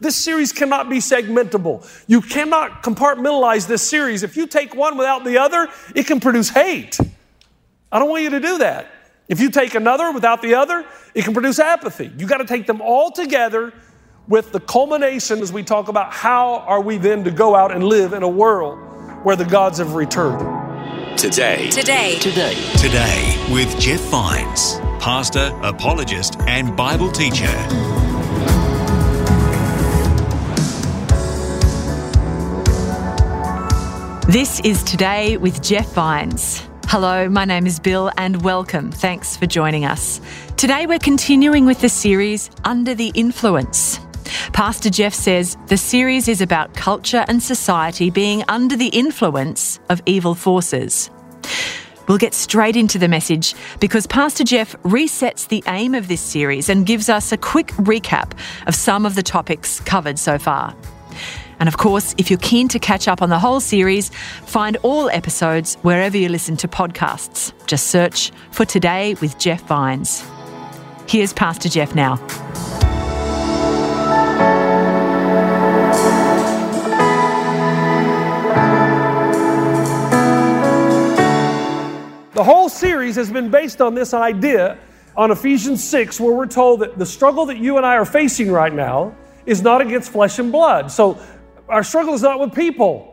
This series cannot be segmentable. You cannot compartmentalize this series. If you take one without the other, it can produce hate. I don't want you to do that. If you take another without the other, it can produce apathy. You got to take them all together with the culmination as we talk about how are we then to go out and live in a world where the gods have returned. Today. Today. Today. Today with Jeff Vines, pastor, apologist, and Bible teacher. This is Today with Jeff Vines. Hello, my name is Bill and welcome. Thanks for joining us. Today we're continuing with the series Under the Influence. Pastor Jeff says the series is about culture and society being under the influence of evil forces. We'll get straight into the message because Pastor Jeff resets the aim of this series and gives us a quick recap of some of the topics covered so far. And of course, if you're keen to catch up on the whole series, find all episodes wherever you listen to podcasts. Just search for Today with Jeff Vines. Here's Pastor Jeff now. The whole series has been based on this idea on Ephesians 6, where we're told that the struggle that you and I are facing right now is not against flesh and blood. So our struggle is not with people.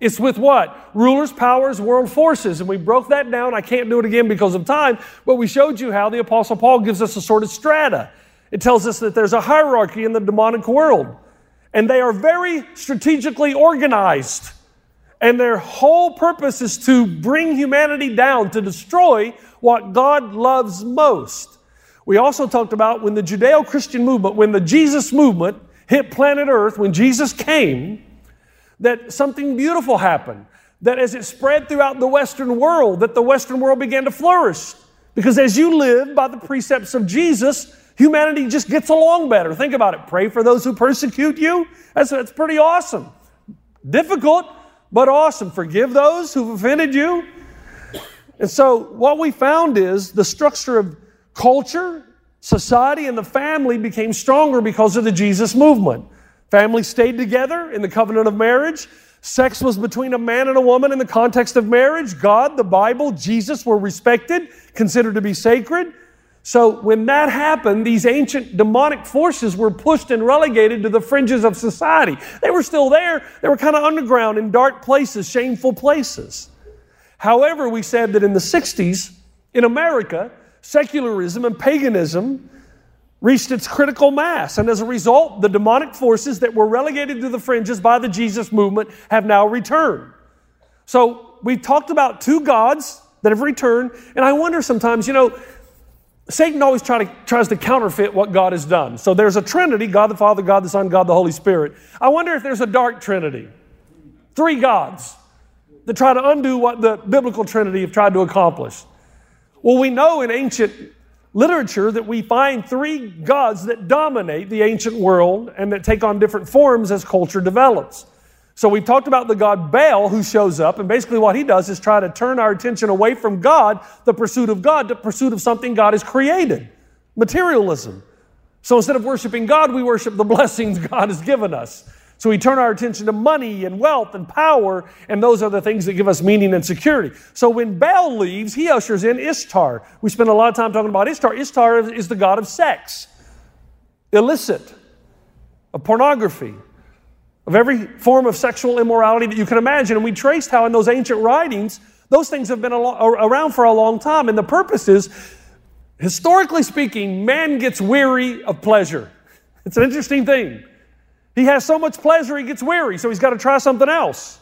It's with what? Rulers, powers, world forces. And we broke that down. I can't do it again because of time, but we showed you how the Apostle Paul gives us a sort of strata. It tells us that there's a hierarchy in the demonic world, and they are very strategically organized. And their whole purpose is to bring humanity down, to destroy what God loves most. We also talked about when the Judeo Christian movement, when the Jesus movement hit planet Earth, when Jesus came, that something beautiful happened. That as it spread throughout the Western world, that the Western world began to flourish. Because as you live by the precepts of Jesus, humanity just gets along better. Think about it. Pray for those who persecute you. That's, that's pretty awesome. Difficult, but awesome. Forgive those who've offended you. And so, what we found is the structure of culture, society, and the family became stronger because of the Jesus movement. Families stayed together in the covenant of marriage. Sex was between a man and a woman in the context of marriage. God, the Bible, Jesus were respected, considered to be sacred. So when that happened, these ancient demonic forces were pushed and relegated to the fringes of society. They were still there. They were kind of underground in dark places, shameful places. However, we said that in the 60s, in America, secularism and paganism reached its critical mass. And as a result, the demonic forces that were relegated to the fringes by the Jesus movement have now returned. So we talked about two gods that have returned. And I wonder sometimes, you know, Satan always try to, tries to counterfeit what God has done. So there's a Trinity God the Father, God the Son, God the Holy Spirit. I wonder if there's a dark Trinity. Three gods that try to undo what the biblical Trinity have tried to accomplish. Well, we know in ancient literature that we find three gods that dominate the ancient world and that take on different forms as culture develops. So we've talked about the god Baal who shows up, and basically what he does is try to turn our attention away from God, the pursuit of God, to pursuit of something God has created materialism. So instead of worshiping God, we worship the blessings God has given us. So we turn our attention to money and wealth and power, and those are the things that give us meaning and security. So when Baal leaves, he ushers in Ishtar. We spend a lot of time talking about Ishtar. Ishtar is the god of sex, illicit, of pornography, of every form of sexual immorality that you can imagine. And we traced how in those ancient writings, those things have been around for a long time. And the purpose is, historically speaking, man gets weary of pleasure. It's an interesting thing. He has so much pleasure, he gets weary, so he's got to try something else.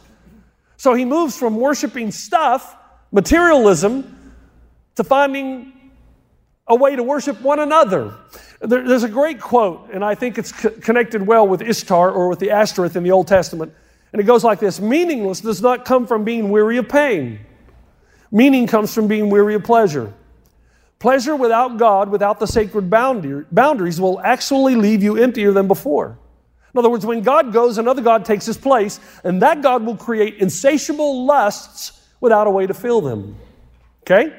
So he moves from worshiping stuff, materialism, to finding a way to worship one another. There, there's a great quote, and I think it's co- connected well with Ishtar or with the Ashtoreth in the Old Testament. And it goes like this Meaningless does not come from being weary of pain, meaning comes from being weary of pleasure. Pleasure without God, without the sacred boundaries, will actually leave you emptier than before. In other words, when God goes, another God takes his place, and that God will create insatiable lusts without a way to fill them. Okay?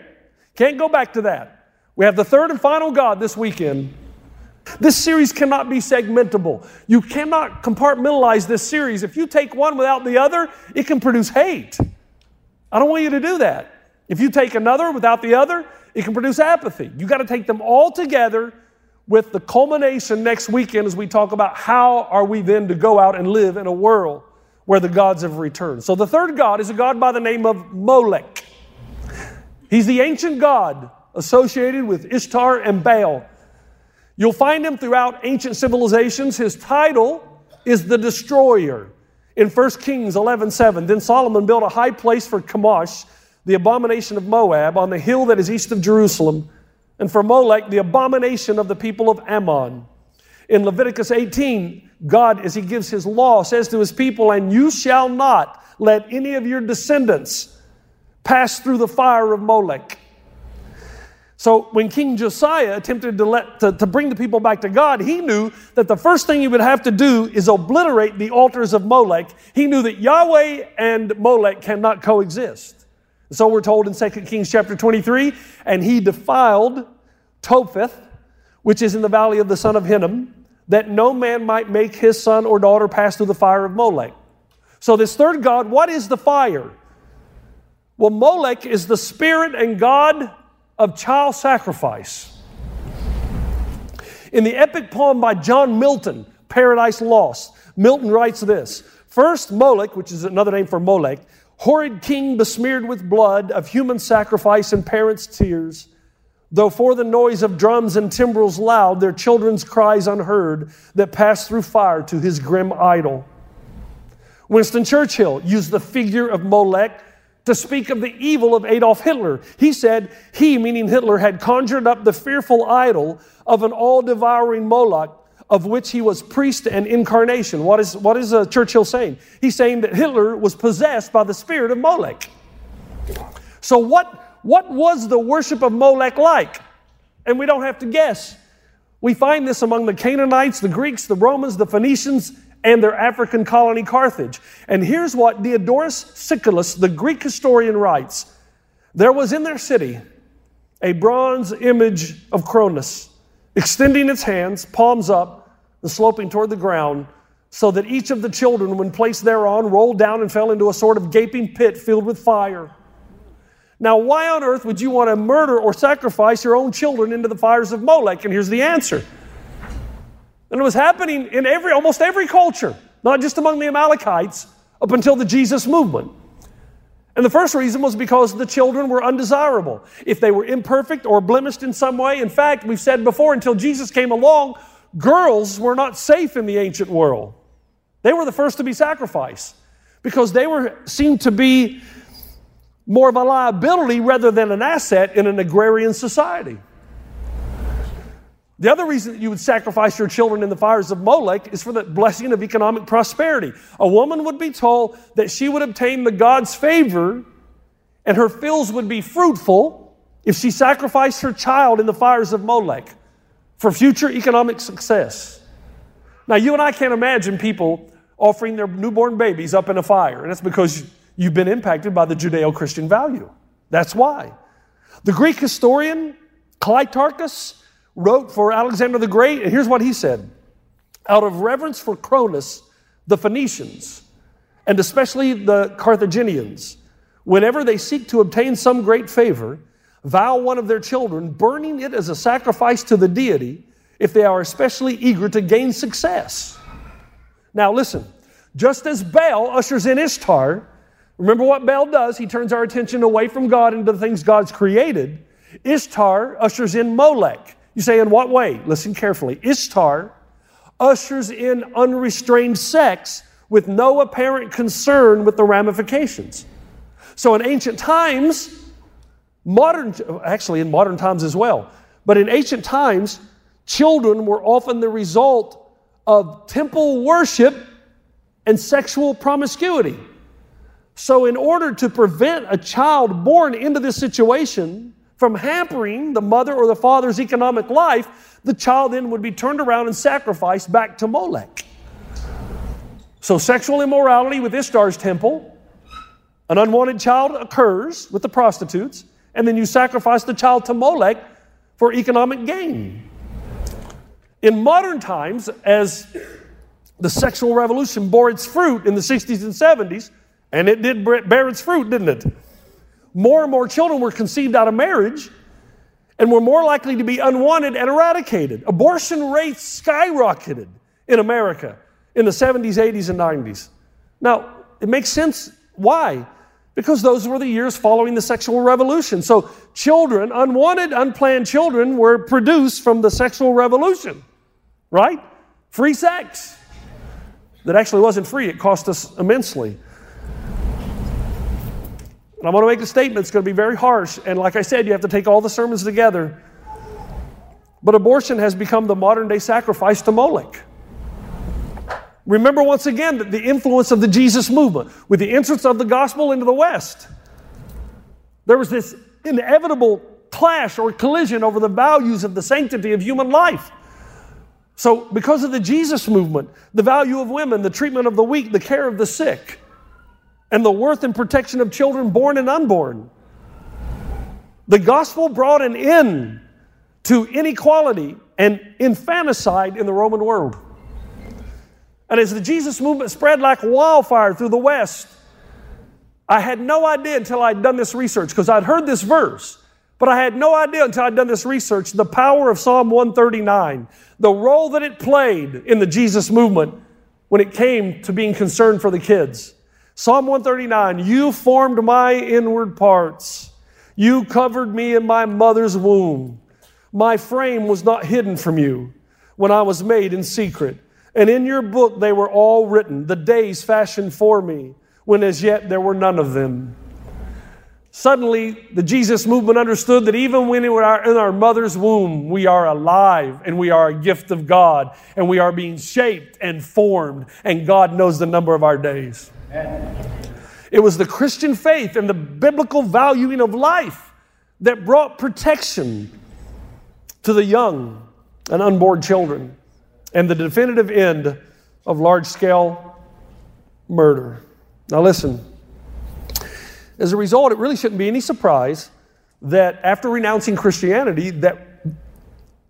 Can't go back to that. We have the third and final God this weekend. This series cannot be segmentable. You cannot compartmentalize this series. If you take one without the other, it can produce hate. I don't want you to do that. If you take another without the other, it can produce apathy. You got to take them all together with the culmination next weekend as we talk about how are we then to go out and live in a world where the gods have returned. So the third God is a God by the name of Molech. He's the ancient God associated with Ishtar and Baal. You'll find him throughout ancient civilizations. His title is the destroyer. In 1 Kings 11:7, then Solomon built a high place for Chemosh, the abomination of Moab, on the hill that is east of Jerusalem, and for Molech, the abomination of the people of Ammon. In Leviticus 18, God, as he gives his law, says to his people, And you shall not let any of your descendants pass through the fire of Molech. So when King Josiah attempted to, let, to, to bring the people back to God, he knew that the first thing he would have to do is obliterate the altars of Molech. He knew that Yahweh and Molech cannot coexist. So we're told in 2 Kings chapter 23, and he defiled Topheth, which is in the valley of the son of Hinnom, that no man might make his son or daughter pass through the fire of Molech. So this third God, what is the fire? Well, Molech is the spirit and God of child sacrifice. In the epic poem by John Milton, Paradise Lost, Milton writes this First, Moloch, which is another name for Molech, horrid king besmeared with blood of human sacrifice and parents' tears, though for the noise of drums and timbrels loud, their children's cries unheard, that passed through fire to his grim idol. Winston Churchill used the figure of Molech to speak of the evil of Adolf Hitler. He said he, meaning Hitler, had conjured up the fearful idol of an all devouring Moloch, of which he was priest and incarnation. What is, what is uh, Churchill saying? He's saying that Hitler was possessed by the spirit of Molech. So, what, what was the worship of Molech like? And we don't have to guess. We find this among the Canaanites, the Greeks, the Romans, the Phoenicians, and their African colony Carthage. And here's what Diodorus Siculus, the Greek historian, writes There was in their city a bronze image of Cronus, extending its hands, palms up, and sloping toward the ground, so that each of the children, when placed thereon, rolled down and fell into a sort of gaping pit filled with fire. Now, why on earth would you want to murder or sacrifice your own children into the fires of Molech? And here's the answer and it was happening in every, almost every culture, not just among the Amalekites, up until the Jesus movement. And the first reason was because the children were undesirable. If they were imperfect or blemished in some way, in fact, we've said before, until Jesus came along, girls were not safe in the ancient world. They were the first to be sacrificed because they were seen to be more of a liability rather than an asset in an agrarian society. The other reason that you would sacrifice your children in the fires of Molech is for the blessing of economic prosperity. A woman would be told that she would obtain the God's favor and her fields would be fruitful if she sacrificed her child in the fires of Molech for future economic success. Now, you and I can't imagine people offering their newborn babies up in a fire, and that's because you've been impacted by the Judeo Christian value. That's why. The Greek historian Cleitarchus wrote for Alexander the Great, and here's what he said Out of reverence for Cronus, the Phoenicians, and especially the Carthaginians, whenever they seek to obtain some great favor, vow one of their children, burning it as a sacrifice to the deity if they are especially eager to gain success. Now, listen, just as Baal ushers in Ishtar, remember what Baal does? He turns our attention away from God into the things God's created. Ishtar ushers in Molech. You say, in what way? Listen carefully. Ishtar ushers in unrestrained sex with no apparent concern with the ramifications. So in ancient times, modern, actually in modern times as well, but in ancient times, children were often the result of temple worship and sexual promiscuity. So, in order to prevent a child born into this situation from hampering the mother or the father's economic life, the child then would be turned around and sacrificed back to Molech. So, sexual immorality with Ishtar's temple, an unwanted child occurs with the prostitutes, and then you sacrifice the child to Molech for economic gain. In modern times, as the sexual revolution bore its fruit in the 60s and 70s, and it did bear its fruit, didn't it? More and more children were conceived out of marriage and were more likely to be unwanted and eradicated. Abortion rates skyrocketed in America in the 70s, 80s, and 90s. Now, it makes sense. Why? Because those were the years following the sexual revolution. So, children, unwanted, unplanned children, were produced from the sexual revolution, right? Free sex. That actually wasn't free, it cost us immensely. And I'm going to make a statement, it's going to be very harsh. And like I said, you have to take all the sermons together. But abortion has become the modern day sacrifice to Molech. Remember once again that the influence of the Jesus movement, with the entrance of the gospel into the West, there was this inevitable clash or collision over the values of the sanctity of human life. So, because of the Jesus movement, the value of women, the treatment of the weak, the care of the sick, and the worth and protection of children born and unborn. The gospel brought an end to inequality and infanticide in the Roman world. And as the Jesus movement spread like wildfire through the West, I had no idea until I'd done this research because I'd heard this verse, but I had no idea until I'd done this research the power of Psalm 139, the role that it played in the Jesus movement when it came to being concerned for the kids. Psalm 139 You formed my inward parts, you covered me in my mother's womb. My frame was not hidden from you when I was made in secret. And in your book they were all written, the days fashioned for me, when as yet there were none of them. Suddenly, the Jesus movement understood that even when we are in our mother's womb, we are alive and we are a gift of God and we are being shaped and formed, and God knows the number of our days. It was the Christian faith and the biblical valuing of life that brought protection to the young and unborn children and the definitive end of large scale murder. Now, listen. As a result, it really shouldn't be any surprise that after renouncing Christianity, that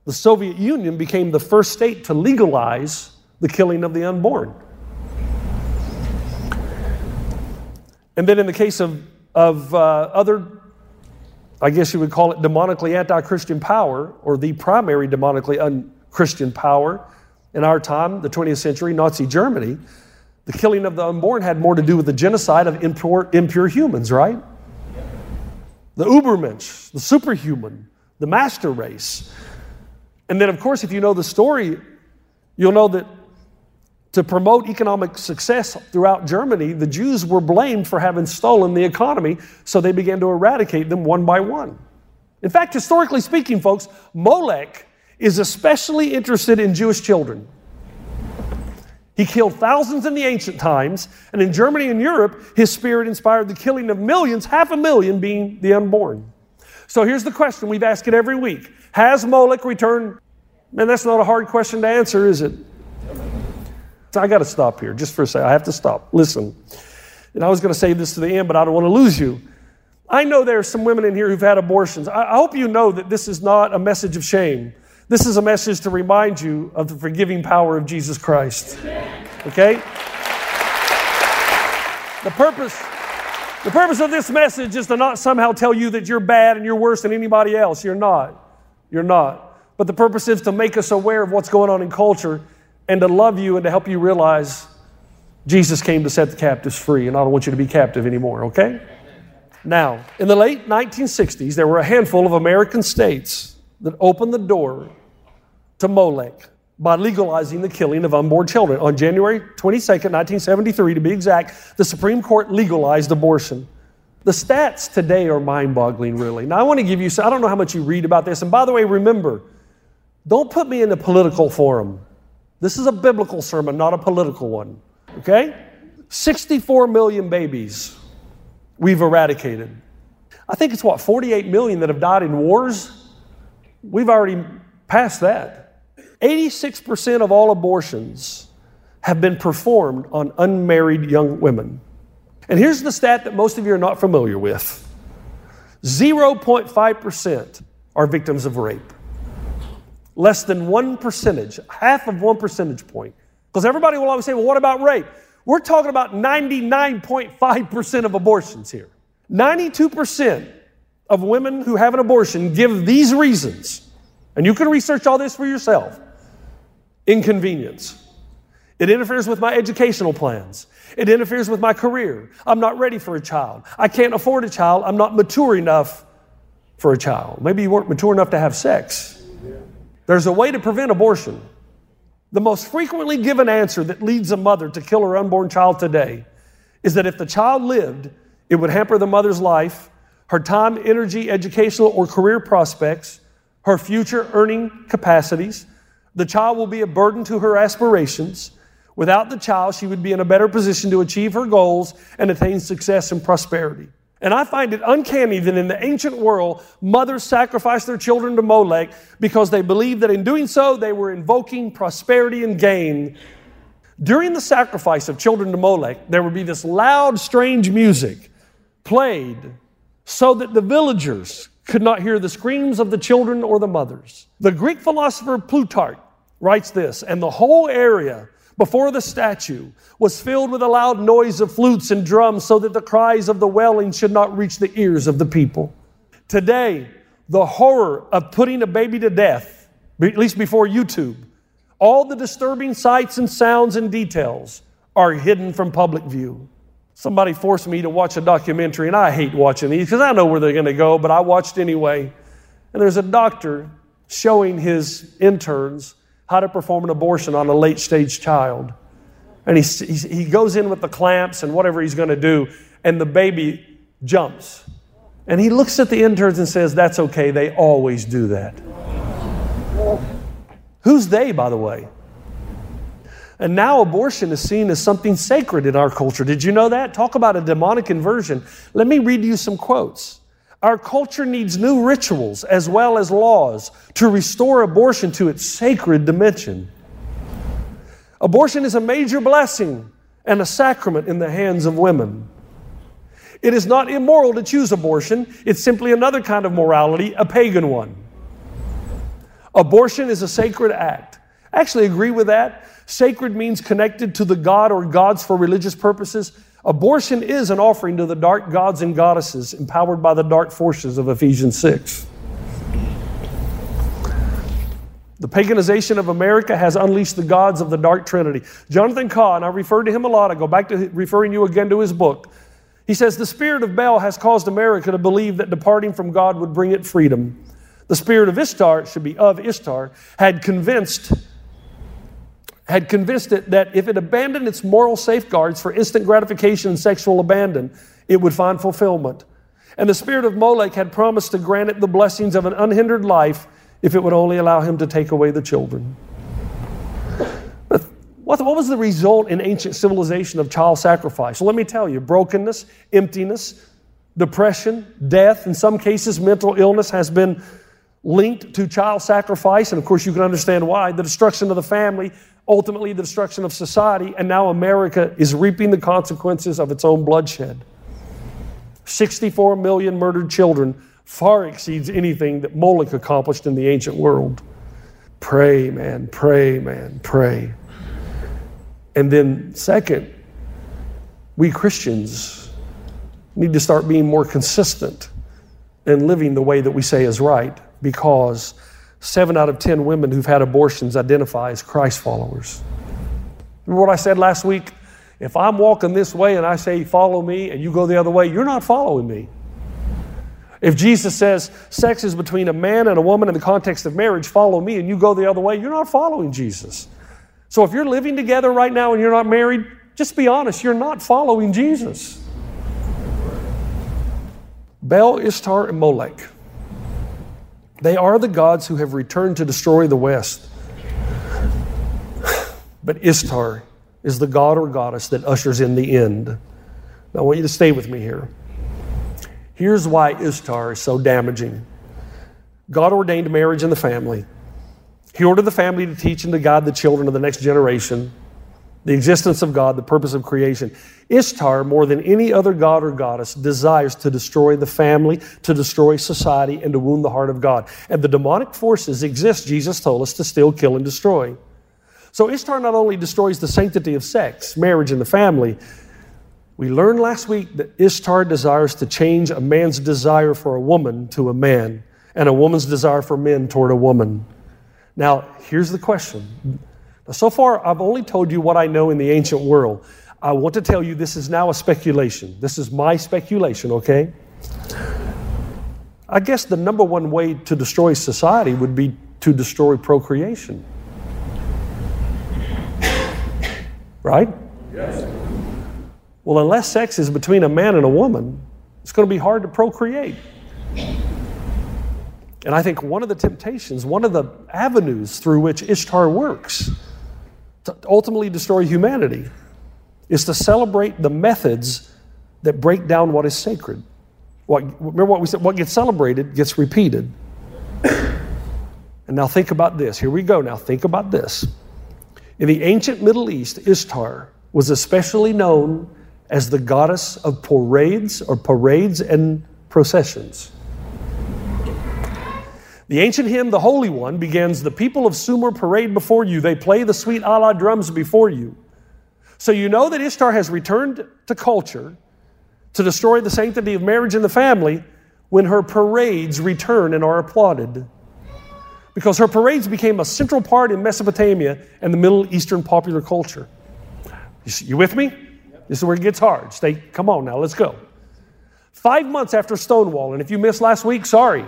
the Soviet Union became the first state to legalize the killing of the unborn. And then in the case of, of uh, other, I guess you would call it demonically anti Christian power, or the primary demonically un Christian power in our time, the 20th century, Nazi Germany, the killing of the unborn had more to do with the genocide of impure, impure humans, right? The Ubermensch, the superhuman, the master race. And then, of course, if you know the story, you'll know that to promote economic success throughout Germany, the Jews were blamed for having stolen the economy, so they began to eradicate them one by one. In fact, historically speaking, folks, Molech is especially interested in Jewish children. He killed thousands in the ancient times, and in Germany and Europe, his spirit inspired the killing of millions, half a million being the unborn. So here's the question we've asked it every week Has Moloch returned? Man, that's not a hard question to answer, is it? So I got to stop here just for a second. I have to stop. Listen. And I was going to say this to the end, but I don't want to lose you. I know there are some women in here who've had abortions. I hope you know that this is not a message of shame. This is a message to remind you of the forgiving power of Jesus Christ. Okay? The purpose, the purpose of this message is to not somehow tell you that you're bad and you're worse than anybody else. You're not. You're not. But the purpose is to make us aware of what's going on in culture and to love you and to help you realize Jesus came to set the captives free, and I don't want you to be captive anymore, okay? Now, in the late 1960s, there were a handful of American states that opened the door to Molech by legalizing the killing of unborn children. On January 22nd, 1973, to be exact, the Supreme Court legalized abortion. The stats today are mind boggling, really. Now, I want to give you, I don't know how much you read about this, and by the way, remember, Don't put me in a political forum. This is a biblical sermon, not a political one. Okay? 64 million babies we've eradicated. I think it's what, 48 million that have died in wars? We've already passed that. 86% of all abortions have been performed on unmarried young women. And here's the stat that most of you are not familiar with 0.5% are victims of rape. Less than one percentage, half of one percentage point. Because everybody will always say, well, what about rape? We're talking about 99.5% of abortions here. 92% of women who have an abortion give these reasons. And you can research all this for yourself inconvenience. It interferes with my educational plans. It interferes with my career. I'm not ready for a child. I can't afford a child. I'm not mature enough for a child. Maybe you weren't mature enough to have sex. There's a way to prevent abortion. The most frequently given answer that leads a mother to kill her unborn child today is that if the child lived, it would hamper the mother's life, her time, energy, educational, or career prospects, her future earning capacities. The child will be a burden to her aspirations. Without the child, she would be in a better position to achieve her goals and attain success and prosperity. And I find it uncanny that in the ancient world, mothers sacrificed their children to Molech because they believed that in doing so, they were invoking prosperity and gain. During the sacrifice of children to Molech, there would be this loud, strange music played so that the villagers could not hear the screams of the children or the mothers. The Greek philosopher Plutarch writes this, and the whole area before the statue was filled with a loud noise of flutes and drums so that the cries of the wailing should not reach the ears of the people. Today, the horror of putting a baby to death, at least before YouTube, all the disturbing sights and sounds and details are hidden from public view. Somebody forced me to watch a documentary, and I hate watching these because I know where they're going to go, but I watched anyway. And there's a doctor showing his interns how to perform an abortion on a late stage child. And he, he, he goes in with the clamps and whatever he's going to do, and the baby jumps. And he looks at the interns and says, That's okay, they always do that. Who's they, by the way? And now abortion is seen as something sacred in our culture. Did you know that? Talk about a demonic inversion. Let me read you some quotes. Our culture needs new rituals as well as laws to restore abortion to its sacred dimension. Abortion is a major blessing and a sacrament in the hands of women. It is not immoral to choose abortion, it's simply another kind of morality, a pagan one. Abortion is a sacred act. I actually agree with that. Sacred means connected to the God or gods for religious purposes. Abortion is an offering to the dark gods and goddesses empowered by the dark forces of Ephesians 6. The paganization of America has unleashed the gods of the dark trinity. Jonathan Cahn, I referred to him a lot. I go back to referring you again to his book. He says, The spirit of Baal has caused America to believe that departing from God would bring it freedom. The spirit of Ishtar, should be of Ishtar, had convinced had convinced it that if it abandoned its moral safeguards for instant gratification and sexual abandon, it would find fulfillment. And the spirit of Molech had promised to grant it the blessings of an unhindered life if it would only allow him to take away the children. What, was the result in ancient civilization of child sacrifice? Well, let me tell you brokenness, emptiness, depression, death, in some cases, mental illness has been linked to child sacrifice. And of course, you can understand why. The destruction of the family, ultimately the destruction of society, and now America is reaping the consequences of its own bloodshed. 64 million murdered children far exceeds anything that Moloch accomplished in the ancient world. Pray, man, pray, man, pray. And then, second, we Christians need to start being more consistent and living the way that we say is right because seven out of 10 women who've had abortions identify as Christ followers. Remember what I said last week? If I'm walking this way and I say, follow me, and you go the other way, you're not following me. If Jesus says sex is between a man and a woman in the context of marriage, follow me, and you go the other way, you're not following Jesus. So if you're living together right now and you're not married, just be honest, you're not following Jesus. Baal, Ishtar, and Molech They are the gods who have returned to destroy the West. But Ishtar is the god or goddess that ushers in the end. Now, I want you to stay with me here. Here's why Ishtar is so damaging God ordained marriage in the family. He ordered the family to teach and to guide the children of the next generation the existence of God, the purpose of creation. Ishtar, more than any other god or goddess, desires to destroy the family, to destroy society, and to wound the heart of God. And the demonic forces exist, Jesus told us, to still kill, and destroy. So Ishtar not only destroys the sanctity of sex, marriage, and the family, we learned last week that Ishtar desires to change a man's desire for a woman to a man, and a woman's desire for men toward a woman. Now, here's the question. Now, so far, I've only told you what I know in the ancient world. I want to tell you this is now a speculation. This is my speculation, okay? I guess the number one way to destroy society would be to destroy procreation. Right? Yes. Well, unless sex is between a man and a woman, it's going to be hard to procreate. And I think one of the temptations, one of the avenues through which Ishtar works to ultimately destroy humanity is to celebrate the methods that break down what is sacred. What, remember what we said? What gets celebrated gets repeated. and now think about this. Here we go. Now think about this. In the ancient Middle East, Ishtar was especially known as the goddess of parades or parades and processions. The ancient hymn, The Holy One, begins The people of Sumer parade before you. They play the sweet ala drums before you. So you know that Ishtar has returned to culture to destroy the sanctity of marriage and the family when her parades return and are applauded. Because her parades became a central part in Mesopotamia and the Middle Eastern popular culture. You with me? This is where it gets hard. Stay, come on now, let's go. Five months after Stonewall, and if you missed last week, sorry.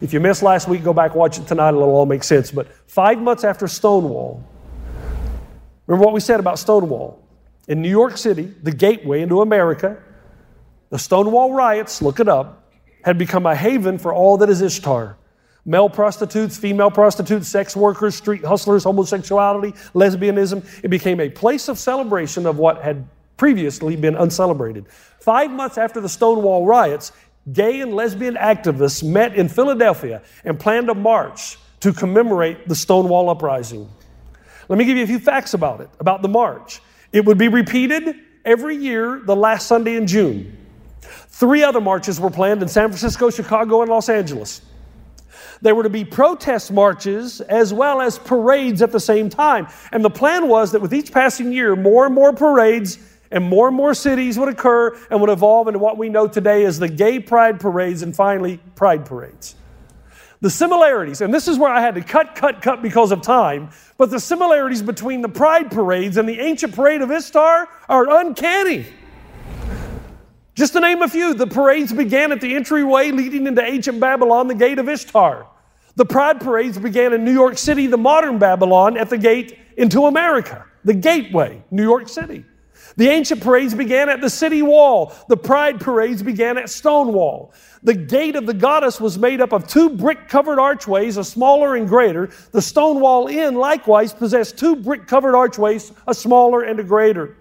If you missed last week, go back and watch it tonight. It'll all make sense. But five months after Stonewall, remember what we said about Stonewall? In New York City, the gateway into America, the Stonewall riots, look it up, had become a haven for all that is Ishtar. Male prostitutes, female prostitutes, sex workers, street hustlers, homosexuality, lesbianism. It became a place of celebration of what had previously been uncelebrated. Five months after the Stonewall riots, gay and lesbian activists met in Philadelphia and planned a march to commemorate the Stonewall Uprising. Let me give you a few facts about it, about the march. It would be repeated every year the last Sunday in June. Three other marches were planned in San Francisco, Chicago, and Los Angeles. There were to be protest marches as well as parades at the same time. And the plan was that with each passing year, more and more parades and more and more cities would occur and would evolve into what we know today as the gay pride parades and finally pride parades. The similarities, and this is where I had to cut, cut, cut because of time, but the similarities between the pride parades and the ancient parade of Ishtar are uncanny. Just to name a few, the parades began at the entryway leading into ancient Babylon, the gate of Ishtar. The pride parades began in New York City, the modern Babylon, at the gate into America, the gateway, New York City. The ancient parades began at the city wall. The pride parades began at Stonewall. The gate of the goddess was made up of two brick covered archways, a smaller and greater. The Stonewall Inn likewise possessed two brick covered archways, a smaller and a greater.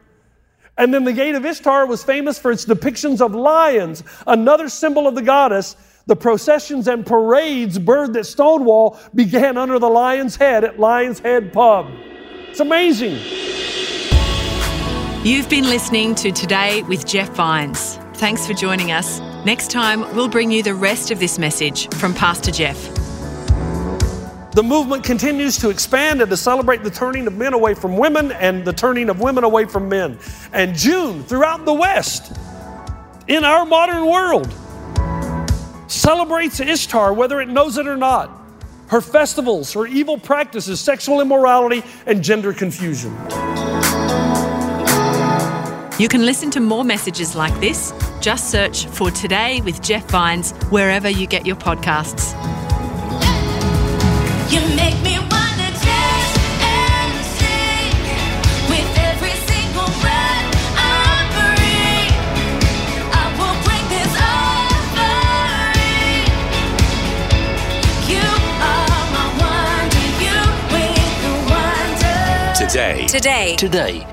And then the gate of Ishtar was famous for its depictions of lions, another symbol of the goddess. The processions and parades birthed at Stonewall began under the lion's head at Lion's Head Pub. It's amazing. You've been listening to Today with Jeff Vines. Thanks for joining us. Next time, we'll bring you the rest of this message from Pastor Jeff. The movement continues to expand and to celebrate the turning of men away from women and the turning of women away from men. And June, throughout the West, in our modern world, celebrates Ishtar, whether it knows it or not. Her festivals, her evil practices, sexual immorality, and gender confusion. You can listen to more messages like this. Just search for Today with Jeff Vines wherever you get your podcasts. You make me wanna dance and sing with every single breath I breathe. I will break this offering. You are my wonder, you with the wonder. Today. Today. Today.